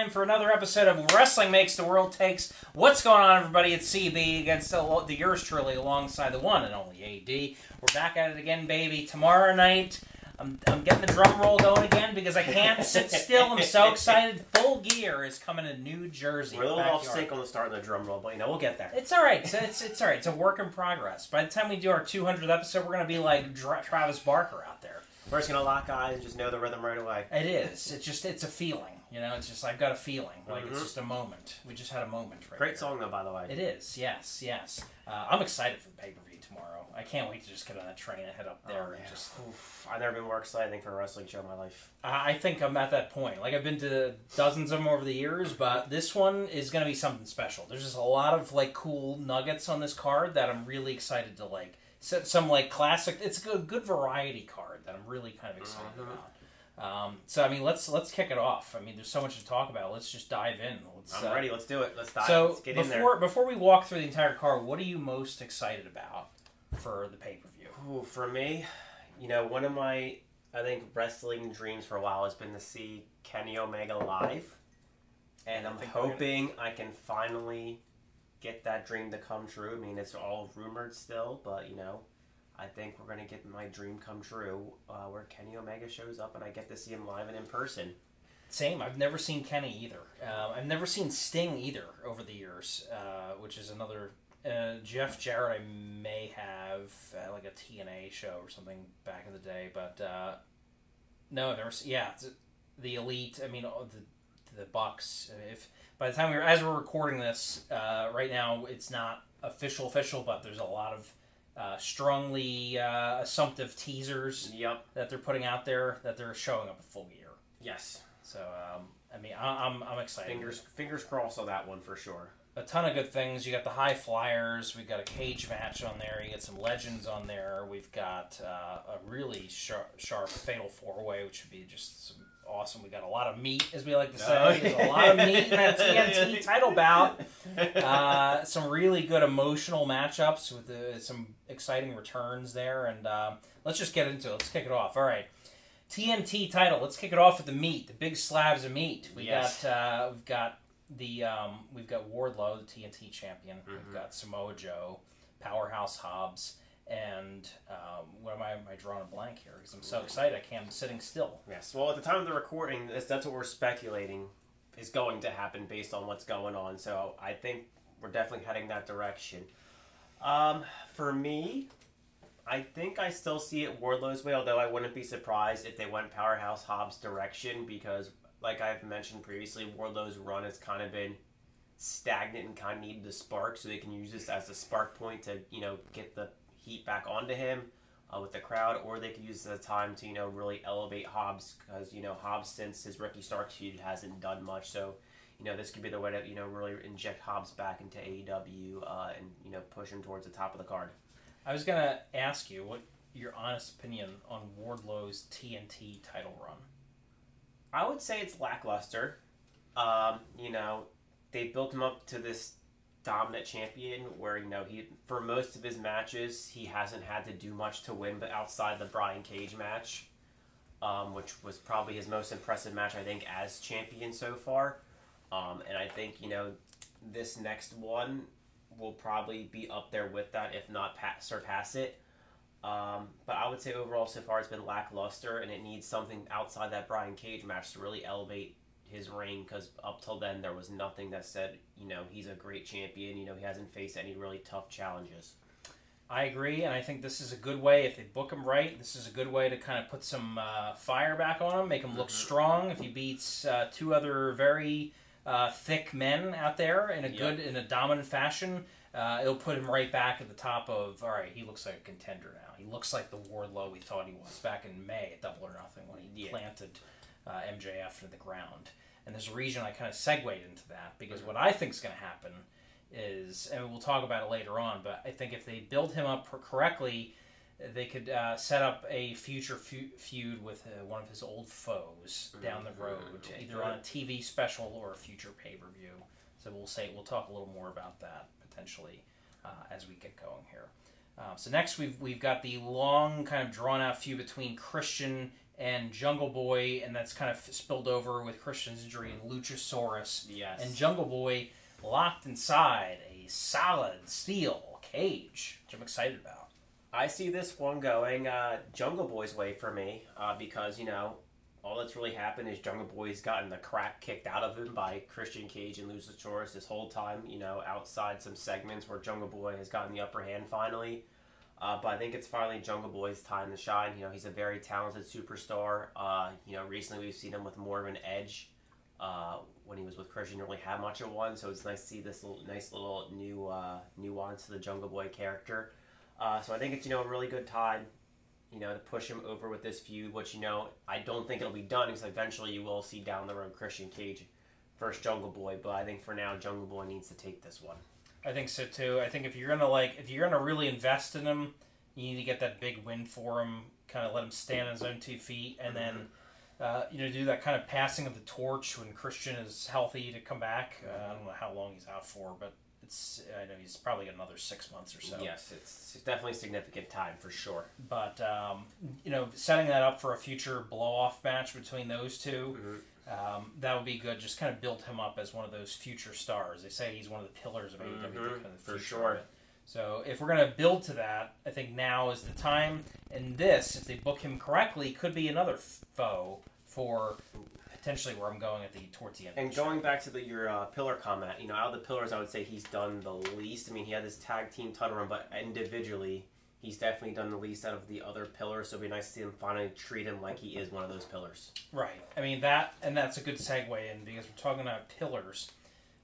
time for another episode of Wrestling Makes the World Takes. What's going on, everybody? It's CB against the, the yours truly alongside the one and only AD. We're back at it again, baby. Tomorrow night, I'm, I'm getting the drum roll going again because I can't sit still. I'm so excited. Full Gear is coming to New Jersey. We're a little off sync on the start of the drum roll, but you know we'll get there. It's all right. It's, it's, it's all right. It's a work in progress. By the time we do our 200th episode, we're going to be like Dra- Travis Barker out there. We're just gonna lock eyes and just know the rhythm right away. It is. It's just it's a feeling. You know, it's just I've got a feeling. Like it's Mhm. just a moment. We just had a moment. Right Great here. song though, by the way. It is. Yes. Yes. Uh, I'm excited for the pay per view tomorrow. I can't wait to just get on that train and head up there Oh, and yeah. just. Oof, I've never been more excited for a wrestling show in my life. I I think I'm at that point. Like I've been to dozens of them over the years, but this one is going to be something special. There's just a lot of like cool nuggets on this card that I'm really excited to like. So, some like classic. It's a good, good variety card that I'm really kind of excited Mhm. about. Um, so I mean, let's let's kick it off. I mean, there's so much to talk about. Let's just dive in. Let's, I'm uh, ready. Let's do it. Let's dive. So Let's get in there. before before we walk through the entire car, what are you most excited about for the pay per view? For me, you know, one of my I think wrestling dreams for a while has been to see Kenny Omega live, and I'm we're gonna- hoping I can finally get that dream to come true. I mean, it's all rumored still, but you know. I think we're gonna get my dream come true, uh, where Kenny Omega shows up and I get to see him live and in person. Same. I've never seen Kenny either. Um, I've never seen Sting either over the years, uh, which is another. Uh, Jeff Jarrett, I may have uh, like a TNA show or something back in the day, but uh, no, I've never. se- Yeah, the elite. I mean, the the Bucks. If by the time we're as we're recording this uh, right now, it's not official official, but there's a lot of uh, strongly uh, assumptive teasers Yep. that they're putting out there that they're showing up at full gear. Yes. So um, I mean, I, I'm I'm excited. Fingers fingers crossed on that one for sure. A ton of good things. You got the high flyers. We've got a cage match on there. You got some legends on there. We've got uh, a really sharp, sharp fatal four way, which would be just some awesome. We got a lot of meat, as we like to say. Oh, There's a lot of meat in that TNT title bout. Uh, some really good emotional matchups with uh, some exciting returns there. And um, let's just get into it. Let's kick it off. All right. TNT title. Let's kick it off with the meat, the big slabs of meat. We Yes. got uh, we've got the um, we've got Wardlow, the TNT champion. Mhm. We've got Samoa Joe, Powerhouse Hobbs, and um, what am I? Am I drawing a blank here? Because I'm so excited, I can't. I'm sitting still. yes. Well, at the time of the recording, that's, that's what we're speculating is going to happen based on what's going on. So I think we're definitely heading that direction. Um, for me, I think I still see it Wardlow's way. Although I wouldn't be surprised if they went Powerhouse Hobbs direction because, like I've mentioned previously, Wardlow's run has kind of been stagnant and kind of needed a spark, so they can use this as a spark point to you know get the heat back onto him uh, with the crowd, or they could use the time to you know really elevate Hobbs because you know Hobbs since his Ricky Starks feud hasn't done much, so you know this could be the way to you know really inject Hobbs back into AEW uh, and you know push him towards the top of the card. I was gonna ask you what your honest opinion on Wardlow's TNT title run. I would say it's lackluster. Um, you know, they built him up to this dominant champion where, you know, he for most of his matches he hasn't had to do much to win, but outside the Brian Cage match, um, which was probably his most impressive match I think as champion so far. Um, and I think, you know, this next one will probably be up there with that, if not pa- surpass it. Um, but I would say overall so far it's been lackluster, and it needs something outside that Brian Cage match to really elevate his reign. Because up till then there was nothing that said you know he's a great champion. You know he hasn't faced any really tough challenges. I agree, and I think this is a good way if they book him right. This is a good way to kind of put some uh, fire back on him, make him look Mhm. strong. If he beats uh, two other very uh, thick men out there in a Yep. good, in a dominant fashion, uh, it'll put him right back at the top of. All right, he looks like a contender now. He looks like the Wardlow we thought he was back in May at Double or Nothing when he Yeah. planted uh, MJF to the ground. And there's a reason I kind of segued into that because what I think is going to happen is, and we'll talk about it later on, but I think if they build him up correctly, they could uh, set up a future feud with uh, one of his old foes down the road, Okay. either on a TV special or a future pay per view. So we'll say we'll talk a little more about that potentially uh, as we get going here. Uh, so next we've we've got the long kind of drawn out feud between Christian and Jungle Boy, and that's kind of spilled over with Christian's injury and Luchasaurus Yes. and Jungle Boy locked inside a solid steel cage, which I'm excited about. I see this one going uh, Jungle Boy's way for me uh, because, you know, all that's really happened is Jungle Boy's gotten the crap kicked out of him by Christian Cage and Luchasaurus this whole time, you know, outside some segments where Jungle Boy has gotten the upper hand finally. Uh, but I think it's finally Jungle Boy's time to shine. You know, he's a very talented superstar. Uh, you know, recently we've seen him with more of an edge. Uh, when he was with Christian, he didn't really have much of one, so it's nice to see this little, nice little new uh, nuance to the Jungle Boy character. Uh, so I think it's you know a really good time, you know, to push him over with this feud. Which you know I don't think it'll be done because eventually you will see down the road Christian Cage versus Jungle Boy. But I think for now Jungle Boy needs to take this one. I think so too. I think if you're gonna like, if you're gonna really invest in him, you need to get that big win for him. Kind of let him stand on his own two feet, and then uh, you know do that kind of passing of the torch when Christian is healthy to come back. Uh, I don't know how long he's out for, but it's I know he's probably got another six months or so. Yes, it's definitely a significant time for sure. But um, you know, setting that up for a future blow off match between those 2 um, that would be good. Just kind of build him up as one of those future stars. They say he's one of the pillars of AEW Mhm, kind of for sure. So if we're gonna build to that, I think now is the time. And this, if they book him correctly, could be another foe for potentially where I'm going at the towards the end. And the going back to the, your uh, pillar comment, you know, out of the pillars, I would say he's done the least. I mean, he had this tag team title run, but individually, he's definitely done the least out of the other pillars. So it'd be nice to see him finally treat him like he is one of those pillars. Right. I mean that, and that's a good segue in because we're talking about pillars.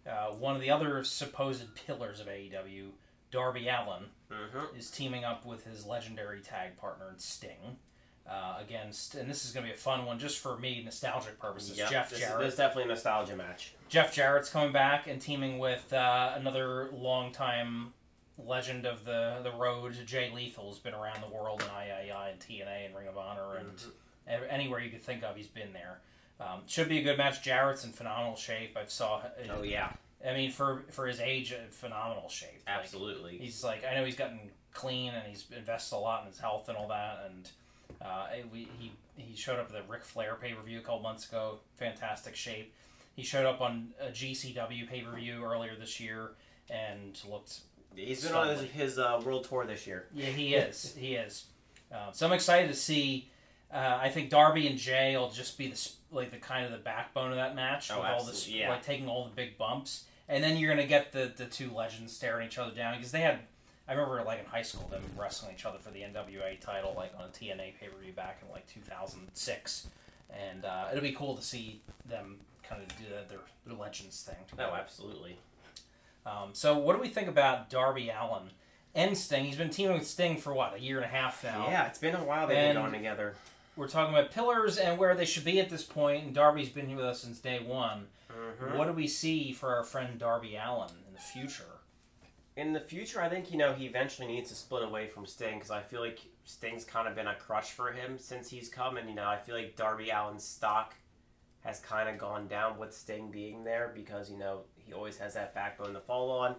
Uh, one of the other supposed pillars of AEW, Darby Allin, Mm-hmm. is teaming up with his legendary tag partner Sting uh, against, and this is going to be a fun one just for me, nostalgic purposes. Jeff this, Jarrett. This is definitely a nostalgia match. Jeff Jarrett's coming back and teaming with uh, another longtime legend of the the road, Jay Lethal's been around the world in III and TNA and Ring of Honor and ev- anywhere you could think of, he's been there. Um, should be a good match. Jarrett's in phenomenal shape. I've saw. Oh yeah, I mean, for for his age, phenomenal shape. Like, absolutely. he's like I know he's gotten clean and he's invested a lot in his health and all that and uh, it- we, he he showed up at the Ric Flair pay per view a couple months ago fantastic shape he showed up on a GCW pay per view earlier this year and looked he's been on his, his uh, world tour this year. yeah he is he is uh, so I'm excited to see uh, I think Darby and Jay will just be the like the kind of the backbone of that match Oh, with all this yeah. like taking all the big bumps and then you're gonna get the the two legends staring each other down because they had I remember like in high school them wrestling each other for the NWA title like on a TNA pay per view back in like 2006, and uh, it'll be cool to see them kind of do their their legends thing. Oh, together. absolutely. Um, so what do we think about Darby Allin and Sting? He's been teaming with Sting for what a year and a half now. Yeah, it's been a while they've been on together. We're talking about pillars and where they should be at this point. And Darby's been here with us since day one. Mhm. What do we see for our friend Darby Allin in the future? in the future, I think you know he eventually needs to split away from Sting because I feel like Sting's kind of been a crush for him since he's come, and you know I feel like Darby Allin's stock has kind of gone down with Sting being there because you know he always has that backbone to fall on.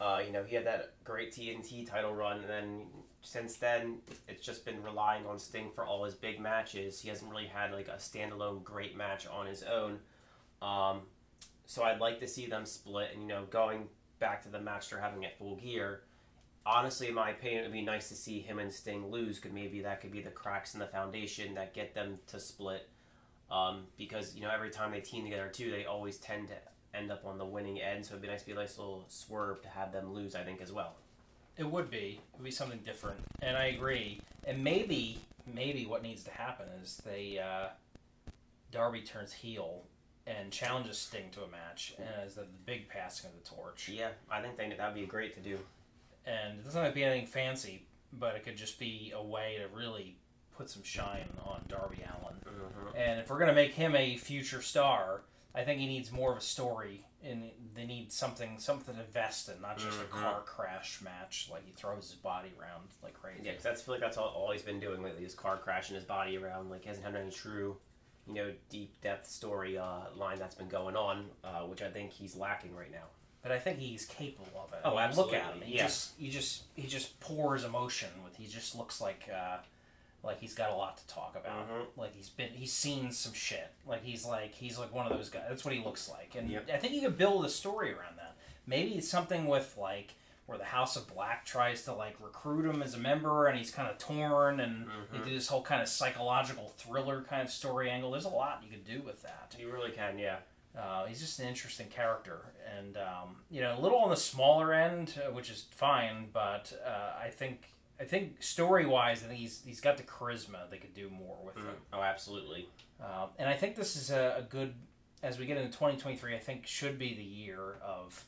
Uh, you know he had that great TNT title run, and then since then it's just been relying on Sting for all his big matches. He hasn't really had like a standalone great match on his own. Um, so I'd like to see them split, and you know going back to the match they're having at Full Gear. Honestly, in my opinion, it would be nice to see him and Sting lose. Could maybe that could be the cracks in the foundation that get them to split. Um, because you know every time they team together too, they always tend to end up on the winning end. So it'd be nice to be a nice little swerve to have them lose. I think as well. It would be. It would be something different. And I agree. And maybe, maybe what needs to happen is they, uh, Darby turns heel and challenges Sting to a match, and as the, the big passing of the torch. Yeah, I think that'd be great to do. And it doesn't have to be anything fancy, but it could just be a way to really put some shine on Darby Allin. Mm-hmm. And if we're gonna make him a future star, I think he needs more of a story, and they need something something to invest in, not just Mhm. a car crash match like he throws his body around like crazy. Yeah, because that's I feel like that's all, all he's been doing lately is car crashing his body around. Like he hasn't had any true, you know, deep depth story uh, line that's been going on, uh, which I think he's lacking right now. But I think he's capable of it. Oh, I mean, Look at him. absolutely, He yeah. just he just he just pours emotion with. He just looks like uh, like he's got a lot to talk about. Mhm. Like he's been he's seen some shit. Like he's like he's like one of those guys. That's what he looks like. And Yep. I think you could build a story around that. Maybe it's something with like where the House of Black tries to like recruit him as a member and he's kind of torn and they Mhm. do this whole kind of psychological thriller kind of story angle. There's a lot you could do with that. You really can, yeah. Uh, he's just an interesting character, and um, you know, a little on the smaller end, uh, which is fine. But uh, I think I think story wise, I think he's he's got the charisma. They could do more with him, Oh, absolutely. um, and I think this is a, a good as we get into 2023. I think should be the year of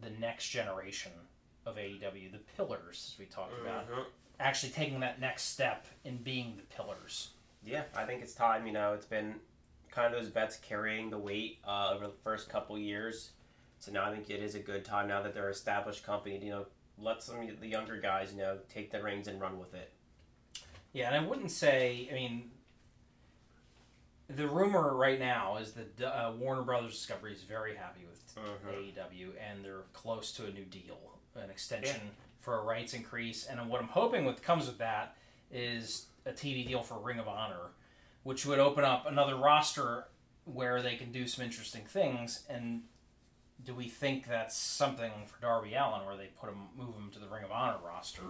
the next generation of AEW, the pillars, as we talked about, Mhm. actually taking that next step in being the pillars. Yeah, I think it's time. You know, it's been kind of those vets carrying the weight uh, over the first couple years. So now I think it is a good time now that they're an established company. You know, let some of the younger guys, you know, take the reins and run with it. Yeah, and I wouldn't say. I mean, the rumor right now is that uh, Warner Brothers Discovery is very happy with Mhm. AEW, and they're close to a new deal, an extension for a rights increase. And what I'm hoping with comes with that is a TV deal for Ring of Honor, which would open up another roster where they can do some interesting things. And do we think that's something for Darby Allin, where they put him, move him to the Ring of Honor roster?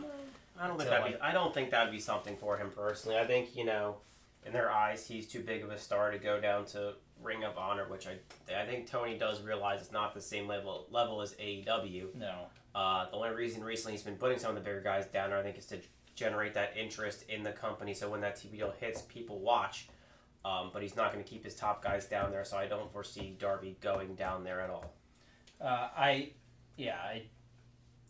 I don't think that'd like- be. I don't think that'd be something for him personally. I think you know, in their eyes, he's too big of a star to go down to Ring of Honor, which I I think Tony does realize it's not the same level level as AEW. No. Uh, the only reason recently he's been putting some of the bigger guys down there, I think, is to generate that interest in the company. So when that TV deal hits, people watch. Um, but he's not going to keep his top guys down there, so I don't foresee Darby going down there at all. Uh, I, yeah, I,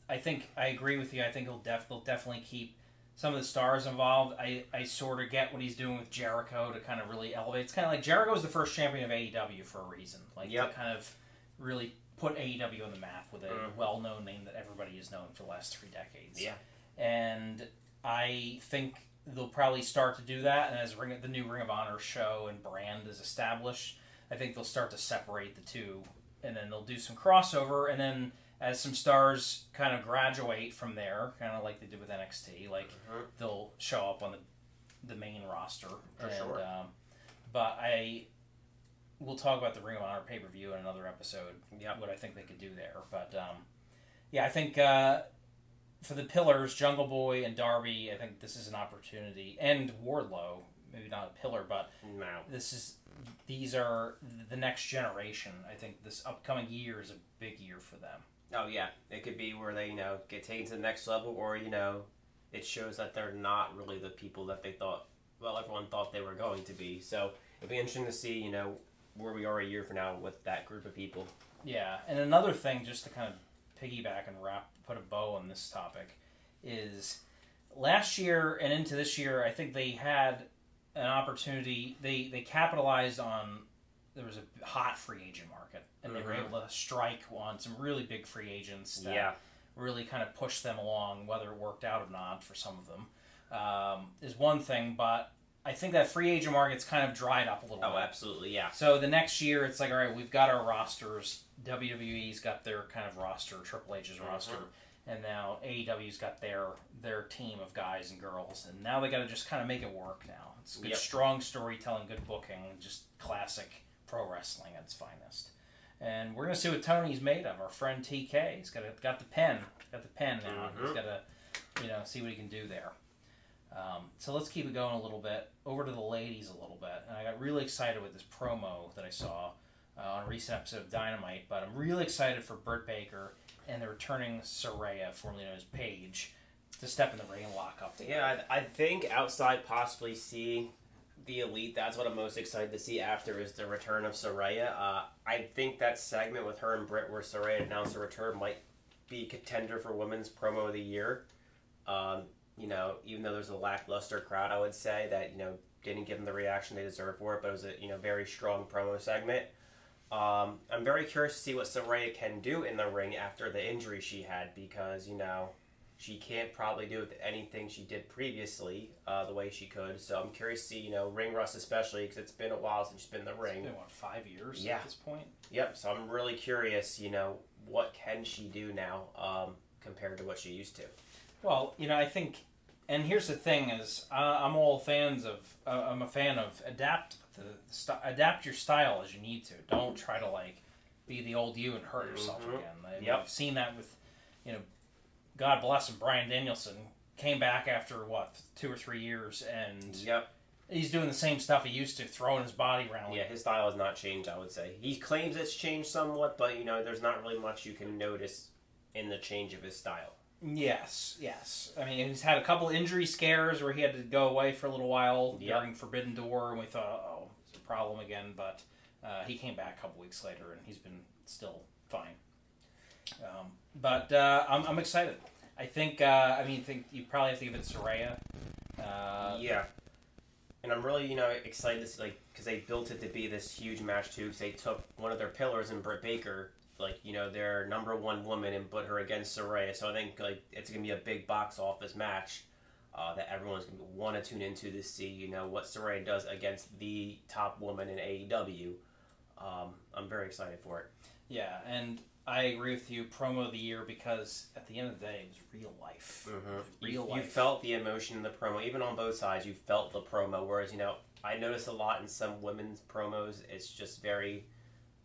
I think I agree with you. I think he'll def- they'll definitely keep some of the stars involved. I, I sort of get what he's doing with Jericho to kind of really elevate. It's kind of like Jericho Jericho's the first champion of AEW for a reason, like Yep. to kind of really put AEW on the map with a Mhm. well-known name that everybody has known for the last three decades. Yeah. and I think they'll probably start to do that. And as Ring, the new Ring of Honor show and brand is established, I think they'll start to separate the two, and then they'll do some crossover, and then as some stars kind of graduate from there, kind of like they did with NXT, like Mhm. they'll show up on the the main roster. For and, sure. Um, but I we'll talk about the Ring of Honor pay per view in another episode. Yep. What I think they could do there, but um, yeah, I think uh, for the pillars, Jungle Boy and Darby, I think this is an opportunity, and Wardlow, maybe not a pillar, but No. this is these are the next generation. I think this upcoming year is a big year for them. Oh yeah, it could be where they you know get taken to the next level, or you know, it shows that they're not really the people that they thought. Well, everyone thought they were going to be. So it'd be interesting to see you know where we are a year from now with that group of people. Yeah, and another thing, just to kind of piggyback and wrap, put a bow on this topic, is last year and into this year, I think they had opportunity. They they capitalized on there was a hot free agent market, and they were Mhm. able to strike on some really big free agents. That Yeah. really kind of pushed them along, whether it worked out or not for some of them, um, is one thing. But I think that free agent market's kind of dried up a little bit. Oh, bit. absolutely. Yeah. So the next year, it's like, all right, we've got our rosters. WWE's got their kind of roster, Triple H's Mhm. roster, and now AEW's got their their team of guys and girls, and now they got to just kind of make it work. Now it's good, Yep. strong storytelling, good booking, just classic pro wrestling at its finest. And we're gonna see what Tony's made of. Our friend TK, he's got a, got the pen, got the pen now. He's Mhm. got to, you know, see what he can do there. Um, so let's keep it going a little bit. Over to the ladies a little bit. And I got really excited with this promo that I saw uh, on a recent episode of Dynamite. But I'm really excited for Britt Baker and the returning Saraya, formerly known as Paige, to step in the ring and lock up together. Yeah, I, I think outside possibly see the elite. That's what I'm most excited to see after is the return of Saraya. Uh, I think that segment with her and Britt, where Saraya announced her return, might be contender for women's promo of the year. Um, you know, even though there's a lackluster crowd, I would say that you know didn't give them the reaction they deserve for it, but it was a you know very strong promo segment. Um, I'm very curious to see what Saraya can do in the ring after the injury she had because you know she can't probably do anything she did previously uh, the way she could. So I'm curious to see, you know, ring rust especially because it's been a while since she's been in the It's ring. been, what, five years Yeah. at this point? Yep. So I'm really curious, you know, what can she do now um, compared to what she used to? Well, you know, I think and here's the thing: is uh, I'm all fans of. Uh, I'm a fan of adapt the st- adapt your style as you need to. Don't try to like be the old you and hurt yourself Mhm. again. I- Yep. We've seen that with, you know, God bless him, Bryan Danielson came back after what two or three years, and Yep. he's doing the same stuff he used to, throwing his body around. Yeah, his style has not changed. I would say he claims it's changed somewhat, but you know, there's not really much you can notice in the change of his style. Yes, yes. I mean, he's had a couple injury scares where he had to go away for a little while Yep. during Forbidden Door, and we thought, oh, it's a problem again. But uh, he came back a couple weeks later, and he's been still fine. Um, but uh, I'm, I'm excited. I think. Uh, I mean, think you probably have to give it to Saraya. Uh, yeah, and I'm really you know excited to see like because they built it to be this huge match too. Because they took one of their pillars in Britt Baker, like you know their number one woman, and put her against Saraya. So I think like it's gonna be a big box office match. Uh, that everyone's gonna want to tune into to see, you know, what Saraya does against the top woman in AEW. Um, I'm very excited for it. yeah, and I agree with you. Promo of the year because at the end of the day, it was real life. Mm-hmm. Real You, you felt the emotion in the promo, even on both sides. You felt the promo. Whereas you know, I notice a lot in some women's promos. It's just very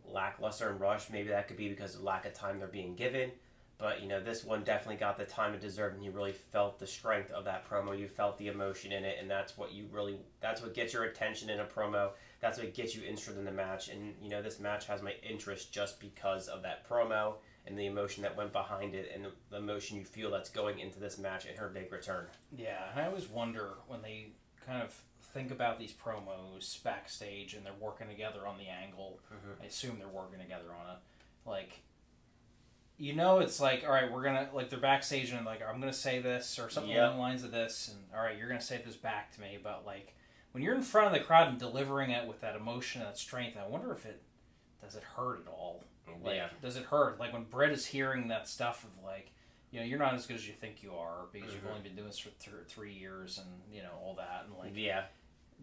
lackluster and rushed. Maybe that could be because of lack of time they're being given. But you know, this one definitely got the time it deserved, and you really felt the strength of that promo. You felt the emotion in it, and that's what you really. That's what gets your attention in a promo. That's what gets you interested in the match. And you know, this match has my interest just because of that promo and the emotion that went behind it, and the emotion you feel that's going into this match and her big return. Yeah, and I always wonder when they kind of think about these promos backstage and they're working together on the angle. Mhm. I assume they're working together on it. Like, you know, it's like, all right, we're gonna like they're backstage and like I'm gonna say this or something Yep. along the lines of this, and all right, you're gonna say this back to me. But like when you're in front of the crowd and delivering it with that emotion and that strength, I wonder if it does it hurt at all. Like, yeah. does it hurt? Like when Brett is hearing that stuff of like, you know, you're not as good as you think you are because you've Mhm. only been doing this for th- three years and you know all that and like, yeah.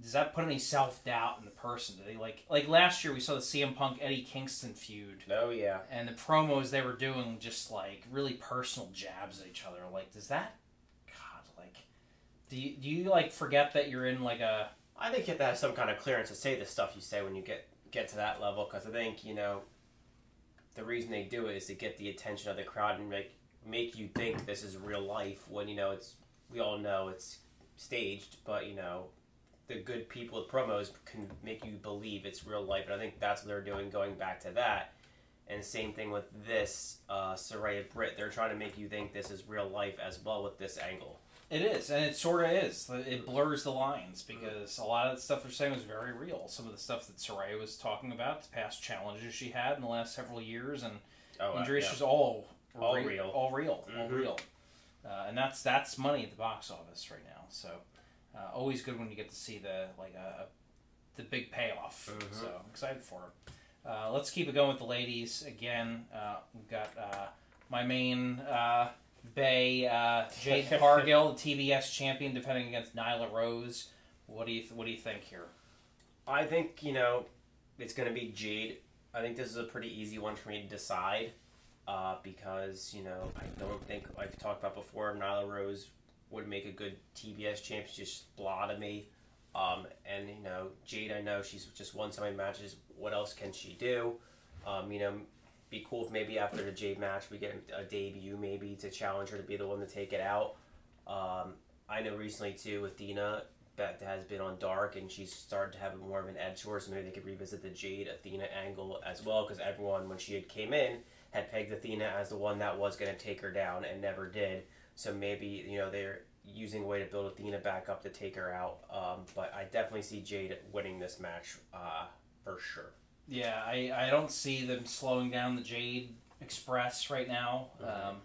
does that put any self doubt in the person? Do they like like last year we saw the CM Punk Eddie Kingston feud Oh yeah. and the promos they were doing just like really personal jabs at each other. Like, does that, God, like, do you do you like forget that you're in like a I think you have to have some kind of clearance to say the stuff you say when you get get to that level, because I think you know the reason they do it is to get the attention of the crowd and make make you think this is real life. When you know it's we all know it's staged, but you know the good people with promos can make you believe it's real life, and I think that's what they're doing. Going back to that. And same thing with this uh, Saraya Britt. They're trying to make you think this is real life as well with this angle. It is, and it sort of is. It blurs the lines because a lot of the stuff they're saying was very real. Some of the stuff that Saraya was talking about, the past challenges she had in the last several years, and Oh, uh, injuries, yeah. she's all All re- real. all real, all Mhm. real. Uh, and that's that's money at the box office right now. So uh, always good when you get to see the like a, the big payoff. Mhm. So I'm excited for it. Uh, let's keep it going with the ladies again. Uh, we've got uh, my main uh, Bay uh, Jade Cargill, the TBS champion, defending against Nyla Rose. What do you th- what do you think here? I think you know it's going to be Jade. I think this is a pretty easy one for me to decide uh, because you know I don't think I've talked about before. Nyla Rose would make a good TBS champion. She's just blah to me. Um, and you know Jade, I know she's just won so many matches. What else can she do? Um, you know, be cool if maybe after the Jade match we get a debut maybe to challenge her to be the one to take it out. Um, I know recently too with that has been on Dark, and she's started to have more of an edge to her. So maybe they could revisit the Jade Athena angle as well, because everyone when she had came in had pegged Athena as the one that was going to take her down and never did. So maybe you know they're using a way to build Athena back up to take her out. Um, but I definitely see Jade winning this match uh, for sure. Yeah, I, I don't see them slowing down the Jade Express right now. Mhm. Um,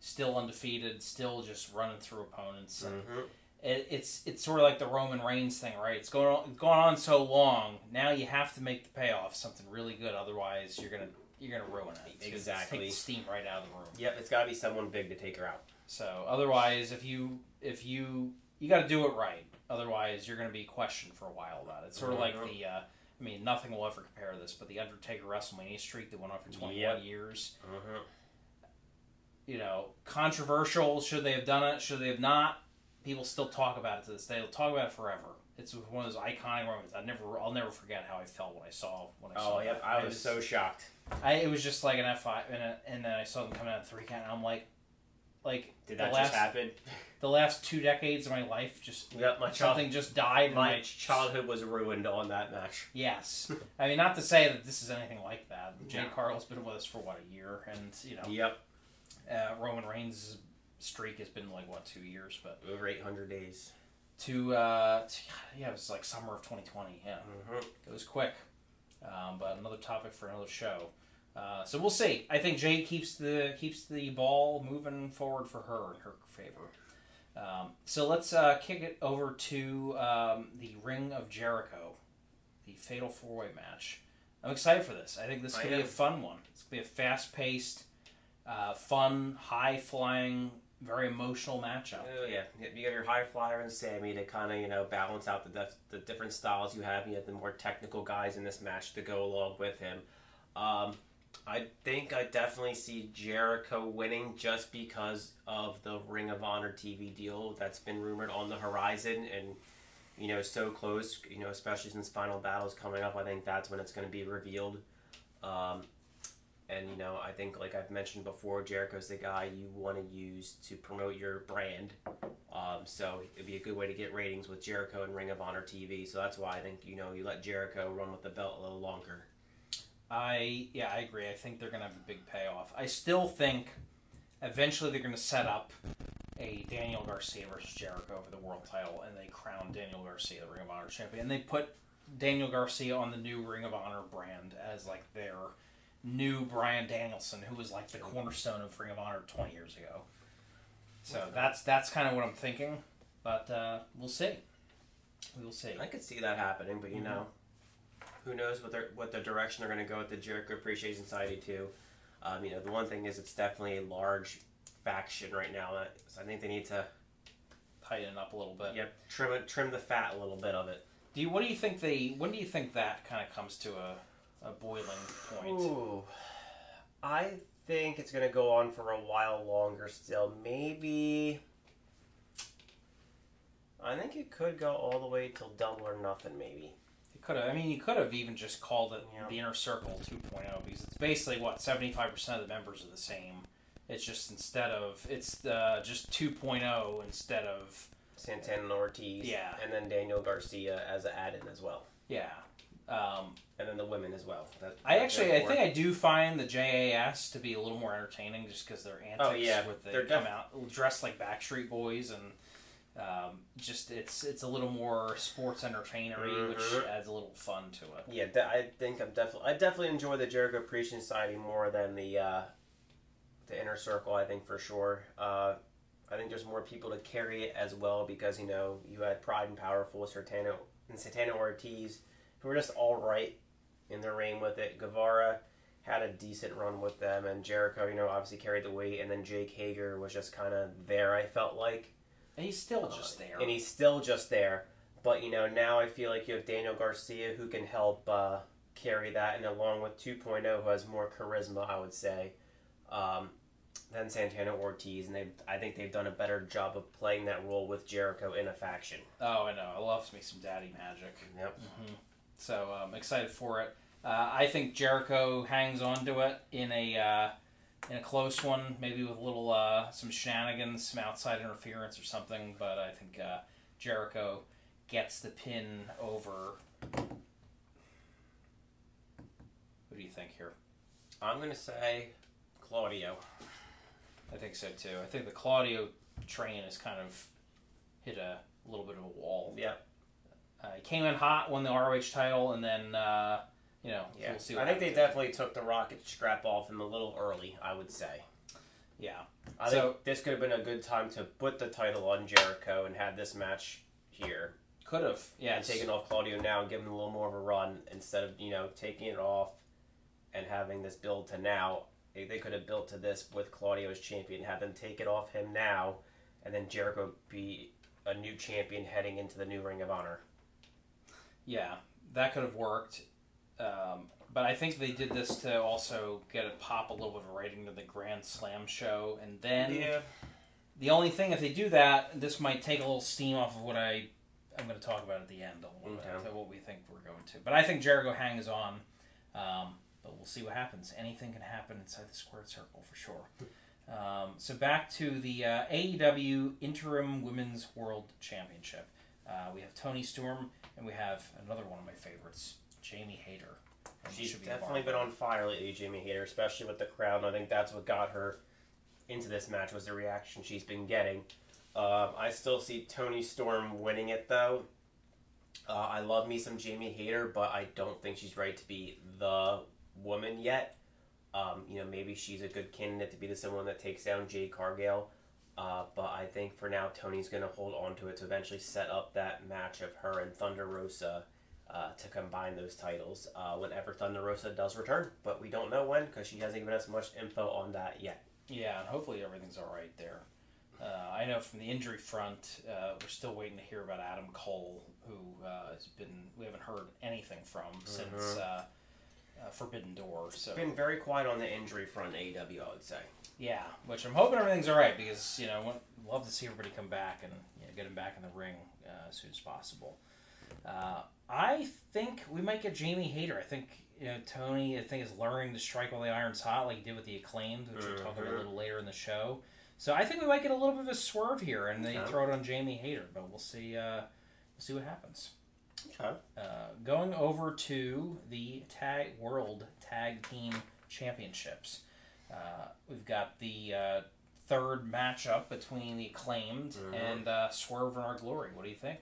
still undefeated, still just running through opponents. Mm-hmm. it, it's it's sort of like the Roman Reigns thing, right? It's going on, going on so long. Now you have to make the payoff something really good, otherwise you're gonna you're gonna ruin it. It's gonna Exactly. take the steam right out of the room. Yep, it's got to be someone big to take her out. So otherwise, if you if you you got to do it right, otherwise you're going to be questioned for a while about it. It's sort of like Mhm. the uh, I mean, nothing will ever compare to this, but the Undertaker WrestleMania streak that went on for 21 Yep. years. Mm-hmm. You know, controversial. Should they have done it? Should they have not? people still talk about it to this day. They'll talk about it forever. It's one of those iconic moments. I never, I'll never forget how I felt when I saw when I saw. Oh, yep. that. I was so shocked. I it was just like an F five, and, and then I saw them coming out in three count. And I'm like, like Did that last just happen? the last two decades of my life, just Yep, my child, something just died. my I, childhood was ruined on that match. Yes, I mean not to say that this is anything like that. Jay No. Carl's been with us for what a year, and you know Yep, uh, Roman Reigns' streak has been like what two years, but over 800 days. to, uh, to yeah, it was like summer of 2020. Yeah, hmm it was quick. Um, but another topic for another show. Uh, so we'll see. I think Jay keeps the keeps the ball moving forward for her in her favor. Um, so let's uh, kick it over to um, the Ring of Jericho, the Fatal Four Way match. I'm excited for this. I think this could be a fun one. It's gonna be a fast paced, uh, fun, high flying, very emotional matchup. Oh yeah, you got your high flyer and Sammy to kind of you know balance out the def- the different styles you have. You have the more technical guys in this match to go along with him. Um, I think I definitely see Jericho winning just because of the Ring of Honor TV deal that's been rumored on the horizon and you know so close. You know, especially since Final Battle's coming up, I think that's when it's going to be revealed. Um, and you know, I think like I've mentioned before, Jericho's the guy you want to use to promote your brand. Um, so it'd be a good way to get ratings with Jericho and Ring of Honor TV. So that's why I think you know you let Jericho run with the belt a little longer. I yeah, I agree. I think they're gonna have a big payoff. I still think eventually they're gonna set up a Daniel Garcia versus Jericho for the world title, and they crown Daniel Garcia the Ring of Honor champion. And they put Daniel Garcia on the new Ring of Honor brand as like their new Bryan Danielson, who was like the cornerstone of Ring of Honor twenty years ago. So that's that's kind of what I'm thinking, but uh, we'll see. We will see. I could see that happening, but you Mhm. know, who knows what their what the direction they're going to go with the Jericho Appreciation Society too. Um, you know, the one thing is it's definitely a large faction right now. So I think they need to Tighten it up a little bit. yep trim it, trim the fat a little bit of it. Do you? What do you think they? When do you think that kind of comes to a, a boiling point? Ooh, I think it's gonna go on for a while longer still. Maybe. I think it could go all the way till double or nothing. Maybe. Could have. I mean, you could have even just called it Yeah. the Inner Circle 2.0 because it's basically what 75 percent of the members are the same. It's just instead of it's uh, just 2.0 instead of Santana and Ortiz. Yeah. And then Daniel Garcia as an add-in as well, yeah. Um, and then the women as well. That, I actually, I think. I do find the JAS to be a little more entertaining, just because their antics Oh, yeah. with they They're come def- out dressed like Backstreet Boys and um, just it's it's a little more sports entertainery, which Mhm. adds a little fun to it. Yeah, de- I think I'm definitely. I definitely enjoy the Jericho Appreciation Society more than the uh, the Inner Circle. I think for sure. Uh, I think there's more people to carry it as well because you know you had Pride and Powerful, Santana and Santana Ortiz, who were just all right in the reign with it. Guevara had a decent run with them, and Jericho, you know, obviously carried the weight, and then Jake Hager was just kind of there. I felt like. And he's still just there. And he's still just there. But, you know, now I feel like you have Daniel Garcia who can help uh, carry that, and along with 2.0 who has more charisma, I would say, um, than Santana Ortiz. And they, I think they've done a better job of playing that role with Jericho in a faction. oh, I know. I love me some Daddy Magic. Yep. So I'm excited for it. Uh, I think Jericho hangs on to it in a uh, in a close one, maybe with a little uh, some shenanigans, some outside interference or something. But I think uh, Jericho gets the pin over. Who do you think here? I'm going to say Claudio. I think so too. I think the Claudio train has kind of hit a little bit of a wall. Yeah. Uh, he came in hot, won the ROH title, and then uh, you know Yeah. we'll see. I think they definitely took the rocket strap off him a little early, I would say. Yeah. I So- think this could have been a good time to put the title on Jericho and have this match here. Could have, and yes. taking off Claudio now and giving him a little more of a run instead of you know taking it off and having this build to now. They, they could have built to this with Claudio as champion, have them take it off him now, and then Jericho be a new champion heading into the new Ring of Honor. Yeah, that could have worked. Um, but I think they did this to also get a pop a little bit of a rating to the Grand Slam show, and then the only thing, if they do that, this might take a little steam off of what I I'm going to talk about at the end a little Okay. bit, what we think we're going to. But I think Jericho hangs on. Um, but we'll see what happens. Anything can happen inside the squared circle for sure. Um, so back to the uh, AEW Interim Women's World Championship. Uh, we have Toni Storm, and we have another one of my favorites, Jamie Hayter. And She's should be definitely been on fire lately, Jamie Hayter, especially with the crowd. And I think that's what got her into this match was the reaction she's been getting. Um, I still see Toni Storm winning it though. Uh, I love me some Jamie Hayter, but I don't think she's right to be the woman yet. Um, you know, maybe she's a good candidate to be the someone that takes down Jade Cargill. Uh, but I think for now, Toni's going to hold on to it to eventually set up that match of her and Thunder Rosa uh, to combine those titles uh, whenever Thunder Rosa does return. But we don't know when because she hasn't given us much info on that yet. Yeah, and hopefully everything's all right there. Uh, I know from the injury front, uh, we're still waiting to hear about Adam Cole, who uh, has been we haven't heard anything from since uh, uh, Forbidden Door. So Been very quiet on the injury front, AEW, I would say. yeah, which I'm hoping everything's all right because you know want, love to see everybody come back and you know, get him back in the ring uh, as soon as possible. I think we might get Jamie Hayter. I think you know Tony. I think is learning to strike while the iron's hot, like he did with the acclaimed, which we'll talk about a Mhm. little later in the show. So I think we might get a little bit of a swerve here, and they Okay. throw it on Jamie Hayter, but we'll see. Uh, we'll see what happens. Okay. Uh, going over to the tag world tag team championships, uh, we've got the uh, third matchup between the acclaimed Mhm. and uh, Swerve and Our Glory. What do you think?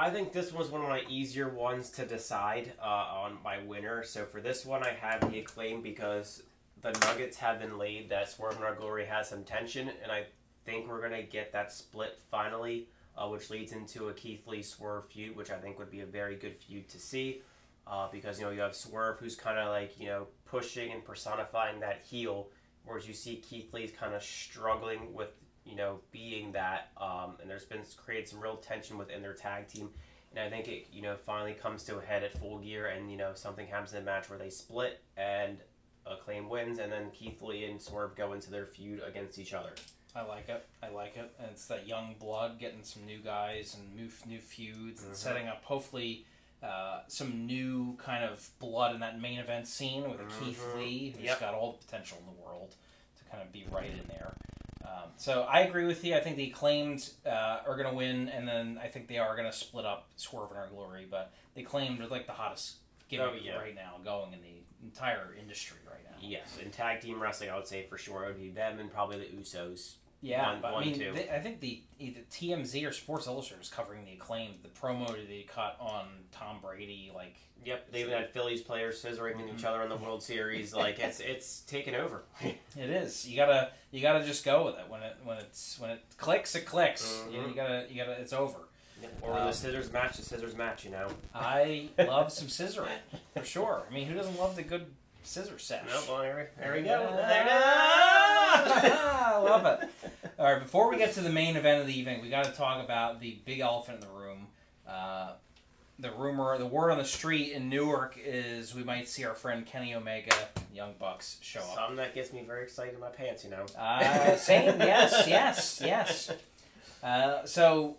I think this was one of my easier ones to decide uh, on my winner. So for this one, I have the acclaim because the nuggets have been laid that Swerve and Our Glory has some tension, and I think we're gonna get that split finally, uh, which leads into a Keith Lee Swerve feud, which I think would be a very good feud to see. Uh, because you know you have Swerve who's kind of like you know pushing and personifying that heel, whereas you see Keith Lee's kind of struggling with you know being that, um, and there's been created some real tension within their tag team, and I think it you know finally comes to a head at Full Gear, and you know something happens in the match where they split and Acclaim wins, and then Keith Lee and Swerve go into their feud against each other. I like it. I like it. And it's that young blood getting some new guys and new new feuds and Mhm. setting up hopefully uh, some new kind of blood in that main event scene with a Keith. Lee who's Yep. got all the potential in the world to kind of be right in there. Um, so I agree with you. I think the acclaimed uh, are going to win, and then I think they are going to split up Swerve and Our Glory. But the acclaimed are like the hottest gimmick Oh, yeah. right now going in the entire industry right now. Yes, in tag team wrestling, I would say for sure it would be them and probably the Usos. Yeah, One- but one, I mean, two. they- I think the either TMZ or Sports Illustrated is covering the acclaim. The promo that they cut on Tom Brady, like Yep, they even had Phillies players scissoring into each other in the World Series. Like it's it's taken over. it is. You gotta you gotta just go with it when it when it's when it clicks, it clicks. You, Mhm. you gotta you gotta. It's over. Or Um, the scissors match, the scissors match. You know. I love some scissoring for sure. I mean, who doesn't love the good scissor sesh? No, well, there, there we go. There it I love it. All right, before we get to the main event of the evening, we got to talk about the big elephant in the room. Uh, the rumor, the word on the street in Newark is we might see our friend Kenny Omega, Young Bucks, show up. Something that gets me very excited in my pants. You know. Uh, same, yes, yes, yes. Uh, so,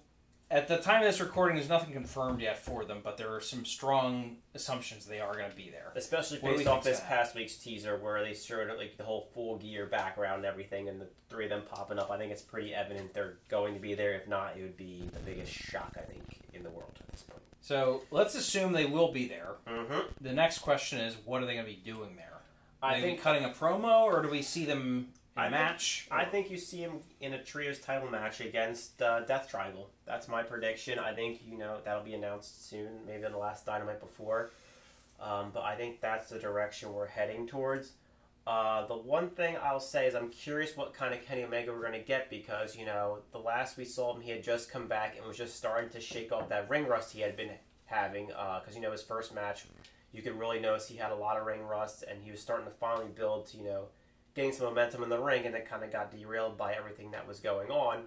at the time of this recording, there's nothing confirmed yet for them, but there are some strong assumptions they are going to be there. Especially What do we based off think's this gonna past week's teaser where they showed like the whole full gear background and everything, and the three of them popping up. I think it's pretty evident they're going to be there. If not, it would be the biggest shock I think in the world at this point. So, let's assume they will be there. Mm-hmm. The next question is, what are they going to be doing there? Are I they think cutting a promo, or do we see them I a think- match? I think you see him in a trios title match against uh, Death Triangle. That's my prediction. I think you know that'll be announced soon, maybe on the last Dynamite before. Um, but I think that's the direction we're heading towards. Uh, the one thing I'll say is I'm curious what kind of Kenny Omega we're going to get because you know the last we saw him, he had just come back and was just starting to shake off that ring rust he had been having. Because you know his first match, you could really notice he had a lot of ring rust, and he was starting to finally build to you know getting some momentum in the ring, and it kind of got derailed by everything that was going on.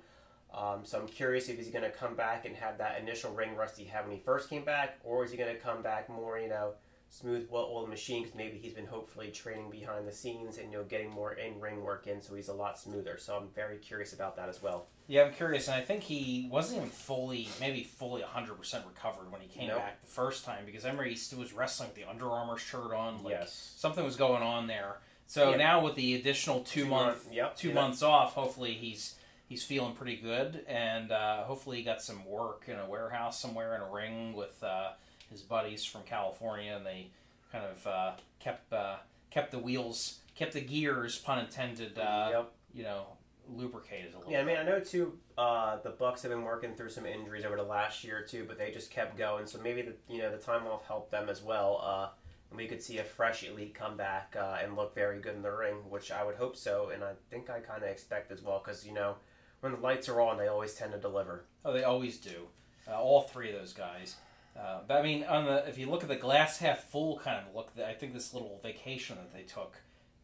Um, so I'm curious if he's going to come back and have that initial ring rust he had when he first came back, or is he going to come back more, you know, smooth, well-oiled machine because maybe he's been hopefully training behind the scenes and you know getting more in-ring work in, so he's a lot smoother. So I'm very curious about that as well. Yeah, I'm curious, and I think he wasn't even fully, maybe fully 100% recovered when he came Nope. back the first time because I remember he still was wrestling with the Under Armour shirt on. Like, yes. Something was going on there. So Yeah. now with the additional two, month, month- yep, two yeah. months off, hopefully he's he's feeling pretty good, and uh, hopefully he got some work in a warehouse somewhere in a ring with uh, his buddies from California, and they kind of uh, kept uh, kept the wheels, kept the gears, pun intended, uh, yep. you know, lubricated a little. Yeah, I mean. I know too. Uh, the Bucks have been working through some injuries over the last year or two, but they just kept going. So maybe the you know the time off helped them as well. Uh, we could see a fresh elite come back uh, and look very good in the ring, which I would hope so, and I think I kind of expect as well because you know when the lights are on, they always tend to deliver. Oh, they always do. Uh, all three of those guys. Uh, but I mean, on the if you look at the glass half full kind of look, I think this little vacation that they took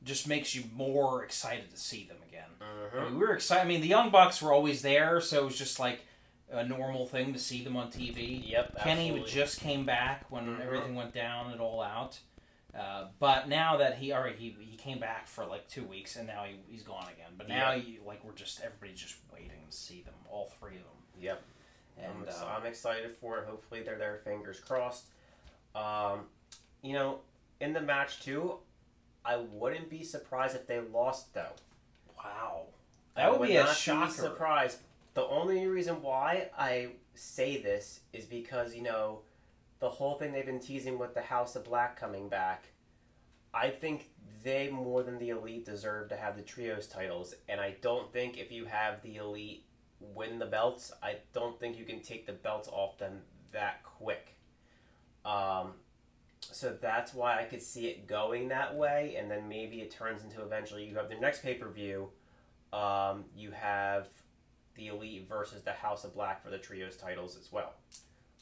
just makes you more excited to see them again. I mean, we were excited. I mean, the Young Bucks were always there, so it was just like a normal thing to see them on TV. Yep, Kenny absolutely. just came back when Mhm. everything went down and all out. Uh, but now that he already he, he came back for like two weeks and now he, he's gone again. But now you, like we're just everybody's just waiting to see them, all three of them. Yep. And I'm, ex- uh, I'm excited for it. Hopefully, they're there. Fingers crossed. Um, you know, in the match too, I wouldn't be surprised if they lost though. wow, that would be a shocker. surprise. The only reason why I say this is because you know the whole thing they've been teasing with the House of Black coming back. I think they more than the Elite deserve to have the trios titles, and I don't think if you have the Elite win the belts, I don't think you can take the belts off them that quick. Um, so that's why I could see it going that way, and then maybe it turns into eventually you have the next pay per view. Um, you have the Elite versus the House of Black for the trios titles as well.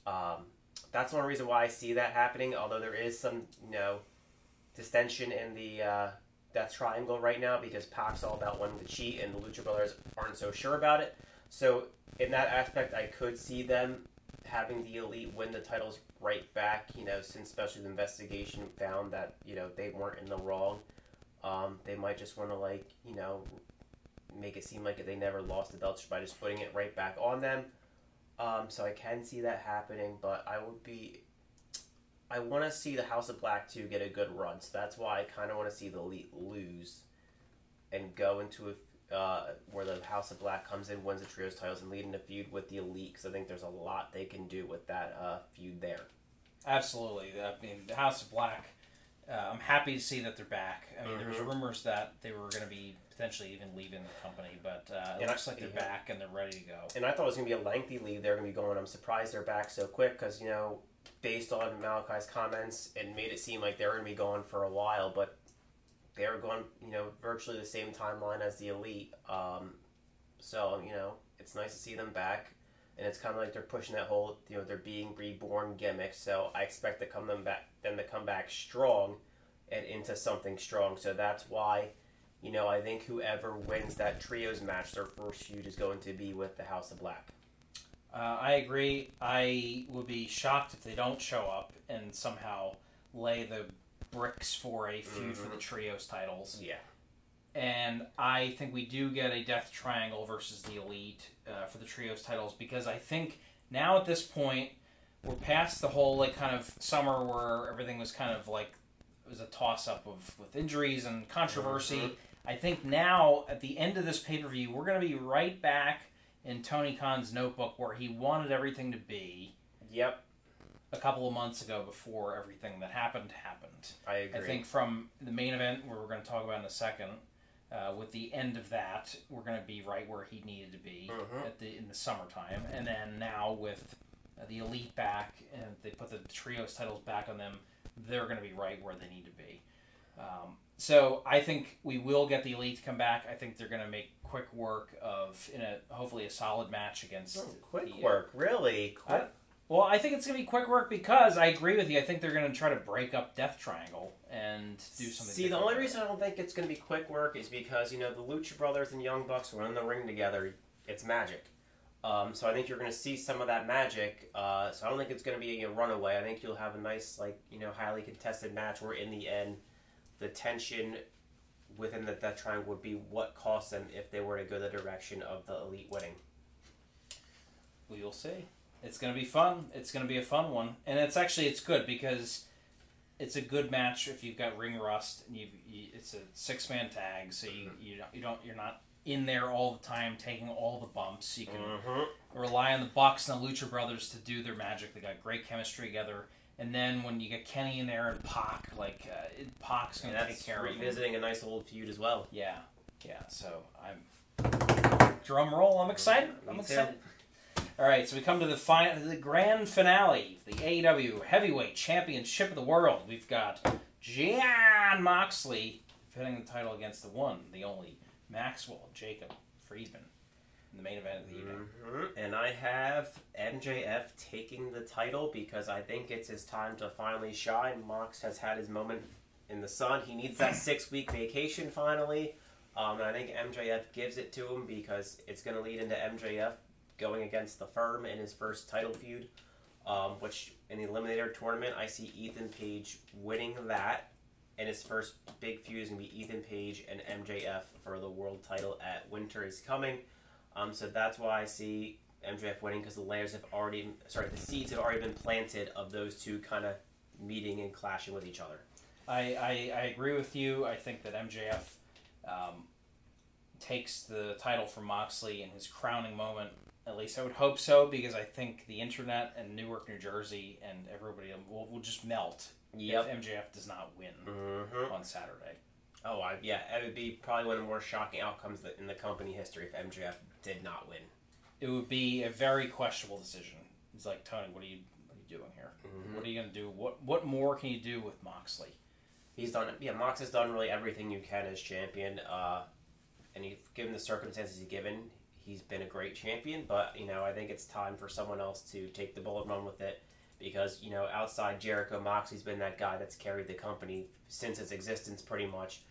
Um, that's one reason why I see that happening. Although there is some, you know, distension in the uh, Death Triangle right now because Pac's all about wanting to cheat, and the Lucha Brothers aren't so sure about it. So in that aspect, I could see them having the Elite win the titles right back. You know, since especially the investigation found that you know they weren't in the wrong. Um, they might just want to like you know make it seem like they never lost the belts by just putting it right back on them. Um, so I can see that happening, but I would be. I want to see the House of Black 2 get a good run, so that's why I kind of want to see the Elite lose and go into a, uh, where the House of Black comes in, wins the Trios titles, and lead in a feud with the Elite, because I think there's a lot they can do with that uh, feud there. Absolutely. I mean, the House of Black. Uh, I'm happy to see that they're back. I mean, there was Mhm. rumors that they were going to be potentially even leaving the company, but uh, it And looks I- like they're yeah. back and they're ready to go. And I thought it was going to be a lengthy leave. they're going to be going. I'm surprised they're back so quick, because, you know, based on Malachi's comments, it made it seem like they were going to be gone for a while, but they were going, you know, virtually the same timeline as the Elite. Um, so, you know, it's nice to see them back. And it's kind of like they're pushing that whole, you know, they're being reborn gimmick. So I expect to come them back, them to come back strong and into something strong. So that's why, you know, I think whoever wins that trios match, their first feud is going to be with the House of Black. Uh, I agree. I would be shocked if they don't show up and somehow lay the bricks for a feud for the Mhm. trios titles. Yeah. And I think we do get a Death Triangle versus the Elite uh, for the trios titles because I think now at this point we're past the whole like kind of summer where everything was kind of like it was a toss up of with injuries and controversy. Mhm. I think now at the end of this pay per view we're going to be right back in Tony Khan's notebook where he wanted everything to be Yep. a couple of months ago before everything that happened happened. I agree. I think from the main event, where we're going to talk about in a second, uh, with the end of that, we're going to be right where he needed to be Mhm. at the in the summertime, and then now with uh, the elite back and they put the trios titles back on them, they're going to be right where they need to be. Um, so I think we will get the elite to come back. I think they're going to make quick work of in a hopefully a solid match against Oh, quick the, work, really. Quick. I- well, I think it's going to be quick work because I agree with you. I think they're going to try to break up Death Triangle and do something. See, the only reason I don't think it's going to be quick work is because you know the Lucha Brothers and Young Bucks were in the ring together. It's magic. Um, so I think you're going to see some of that magic. Uh, so I don't think it's going to be a runaway. I think you'll have a nice, like you know, highly contested match where in the end, the tension within the death triangle would be what cost them if they were to go the direction of the elite winning. We will see. It's going to be fun. It's going to be a fun one, and it's actually it's good because it's a good match if you've got ring rust and you've, you it's a six man tag, so you you don't, you don't you're not in there all the time taking all the bumps. You can Mm-hmm. rely on the Bucks and the Lucha Brothers to do their magic. They got great chemistry together. And then when you get Kenny in there and Pac, like uh, it- Pac's gonna take care of revisiting a nice old feud as well. Yeah, yeah. So I'm drum roll. I'm excited. I'm Me too. excited. All right, so we come to the final, the grand finale, the AEW Heavyweight Championship of the World. We've got Jon Moxley defending the title against the one, the only Maxwell Jacob Friedman the main event of the evening. Mhm. And I have MJF taking the title because I think it's his time to finally shine. Mox has had his moment in the sun. He needs that six week vacation finally. Um, and I think MJF gives it to him because it's going to lead into MJF going against the firm in his first title feud. Um, which in the Eliminator tournament, I see Ethan Page winning that. And his first big feud is going to be Ethan Page and MJF for the world title at Winter is Coming. Um, so that's why I see MJF winning because the layers have already, sorry, the seeds have already been planted of those two kind of meeting and clashing with each other. I, I, I agree with you. I think that MJF um, takes the title from Moxley in his crowning moment. At least I would hope so, because I think the internet and Newark, New Jersey, and everybody will, will just melt Yep. if MJF does not win Mm-hmm. on Saturday. Oh, I, yeah, it would be probably one of the more shocking outcomes in the company history if MJF did not win. It would be a very questionable decision. It's like Tony, what are you what are you doing here? Mhm. What are you going to do? What what more can you do with Moxley? He's done, yeah, Mox has done really everything you can as champion. Uh, and he, given the circumstances he's given, he's been a great champion. But you know, I think it's time for someone else to take the ball and run with it. Because you know, outside Jericho, Moxley's been that guy that's carried the company since its existence, pretty much.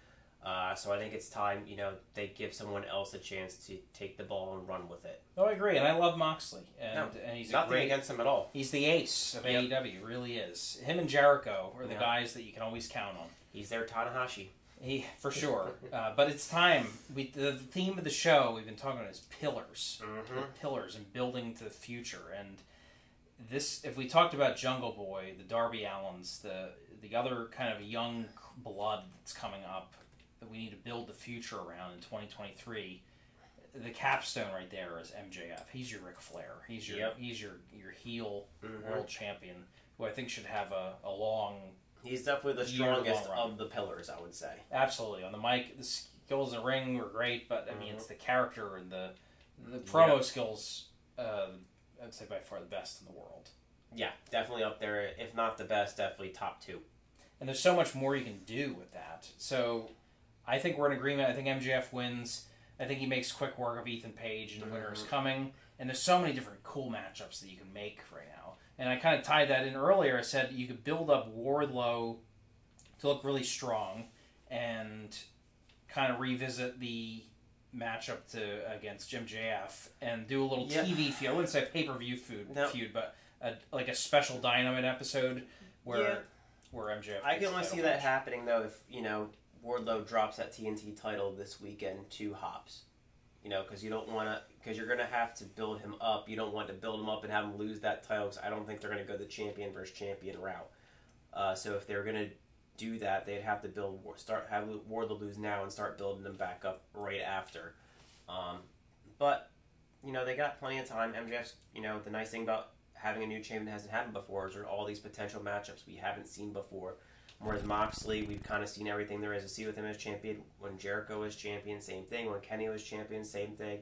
Uh, so I think it's time, you know, they give someone else a chance to take the ball and run with it. Oh, I agree, and I love Moxley, and No, and he's Nothing great against him at all. He's the ace of Yep. AEW, really is. Him and Jericho are the Yeah. guys that you can always count on. He's their Tanahashi. He for sure. uh, but it's time. We the theme of the show we've been talking about is pillars, Mm-hmm. pillars, and building to the future. And this, if we talked about Jungle Boy, the Darby Allins, the the other kind of young blood that's coming up that we need to build the future around in 2023. The capstone right there is MJF. He's your Ric Flair. He's your Yep. he's your your heel Mhm. world champion, who I think should have a, a long, He's definitely the strongest of the pillars, I would say. absolutely on the mic. The skills in the ring were great, but I mean Mhm. it's the character and the the promo skills. Uh, I'd say by far the best in the world. Yeah, definitely up there. If not the best, definitely top two. And there's so much more you can do with that. So I think we're in agreement. I think MJF wins. I think he makes quick work of Ethan Page and the Winter is Mhm. Coming. And there's so many different cool matchups that you can make right now. And I kind of tied that in earlier. I said you could build up Wardlow to look really strong and kind of revisit the matchup to against MJF and do a little Yeah. TV feud. I wouldn't say pay per view feud, No. feud, but a, like a special Dynamite episode where Yeah. where MJF. I can only see that match. happening though if you know Wardlow drops that TNT title this weekend to Hobbs. You know, because you don't want to, because you're going to have to build him up. You don't want to build him up and have him lose that title. Because I don't think they're going to go the champion versus champion route. Uh, so if they're going to do that, they'd have to build start have Wardlow lose now and start building them back up right after. Um, but you know they got plenty of time. MJF's you know the nice thing about having a new champion that hasn't happened before is there are all these potential matchups we haven't seen before. Whereas Moxley, we've kind of seen everything there is to see with him as champion. When Jericho was champion, same thing. When Kenny was champion, same thing.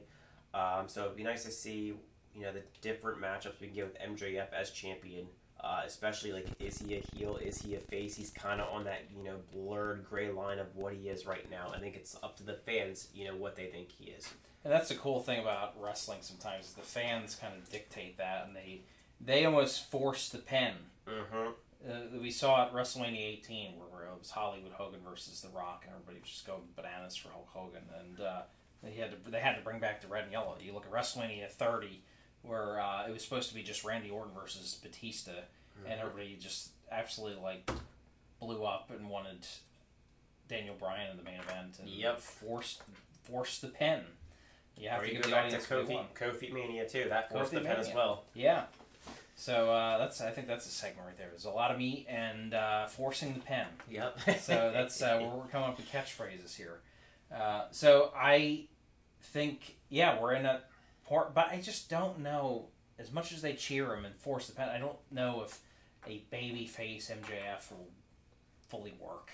Um, so it'd be nice to see, you know, the different matchups we can get with MJF as champion. Uh, especially like, is he a heel? Is he a face? He's kind of on that, you know, blurred gray line of what he is right now. I think it's up to the fans, you know, what they think he is. And that's the cool thing about wrestling. Sometimes is the fans kind of dictate that, and they they almost force the pen. Mm-hmm. Uh, we saw at WrestleMania 18 where, where it was Hollywood Hogan versus The Rock, and everybody was just going bananas for Hulk Hogan, and uh, they had to they had to bring back the red and yellow. You look at WrestleMania 30 where uh, it was supposed to be just Randy Orton versus Batista, Mm-hmm. and everybody just absolutely like blew up and wanted Daniel Bryan in the main event and Yep. forced forced the pin. You have Or to you go back to audience what they Kofi. Kofi Mania too. That forced Kofi the pen as well. Yeah. So uh, that's I think that's a segment right there. There's a lot of meat and uh, forcing the pen. Yep. So that's uh, where we're coming up with catchphrases here. Uh, so I think yeah we're in a part, but I just don't know as much as they cheer him and force the pen. I don't know if a baby face MJF will fully work.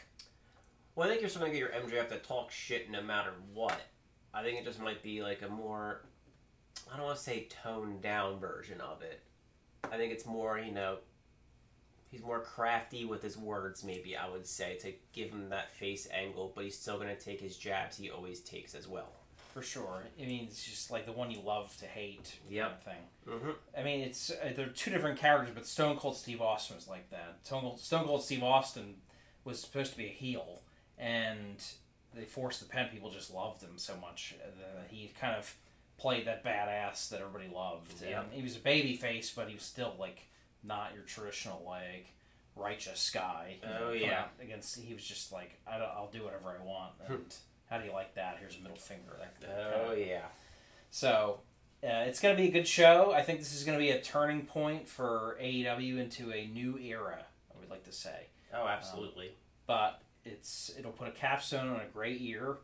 Well, I think you're still gonna get your MJF that talks shit no matter what. I think it just might be like a more, I don't want to say toned down version of it. I think it's more, you know, he's more crafty with his words. Maybe I would say to give him that face angle, but he's still gonna take his jabs he always takes as well. For sure. I mean, it's just like the one you love to hate kind Yep. of thing. Mm-hmm. I mean, it's uh, they're two different characters, but Stone Cold Steve Austin was like that. Stone Cold, Stone Cold Steve Austin was supposed to be a heel, and they forced the pen. People just loved him so much. Uh, that he kind of played that badass that everybody loved. Yep. And he was a baby face, but he was still like not your traditional like righteous guy. Oh, yeah. Against he was just like I don't, I'll do whatever I want. And how do you like that? Here's a middle finger. That, that kind of- Oh yeah. so uh, it's going to be a good show. I think this is going to be a turning point for AEW into a new era. I would like to say, Oh, absolutely. but it's it'll put a capstone on a great year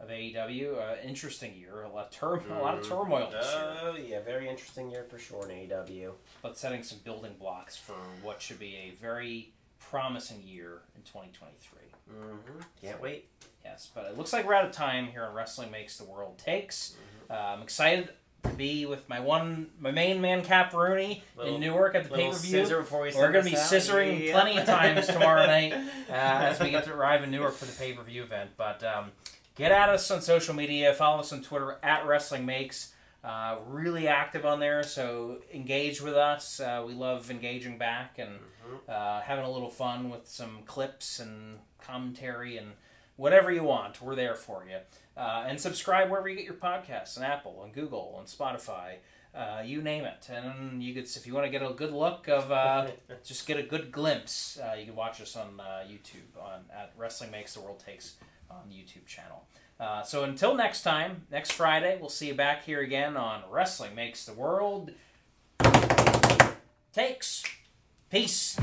of AEW. Uh, interesting year, a lot of tur- a lot of Mhm. turmoil Oh yeah, very interesting year for sure in AEW. but setting some building blocks for what should be a very promising year in 2023. Mm-hmm. Can't wait. Yes, but it looks like we're out of time here on Wrestling Makes the World Takes. Uh, I'm excited to be with my one, my main man Cap Rooney Little- in Newark at the pay per view. we We're going to be out. scissoring Yeah. plenty of times tomorrow night uh, as we get to arrive in Newark for the pay per view event. But um, get at us on social media. Follow us on Twitter at Wrestling Makes. Uh, really active on there, so engage with us. Uh, we love engaging back and uh, having a little fun with some clips and commentary and whatever you want. We're there for you. Uh, and subscribe wherever you get your podcasts on Apple, on Google, on Spotify. Uh, you name it, and you could if you want to get a good look of, uh, just get a good glimpse. Uh, you can watch us on uh, YouTube on at Wrestling Makes the World Takes on the YouTube channel. Uh, so until next time, next Friday, we'll see you back here again on Wrestling Makes the World Takes. Peace.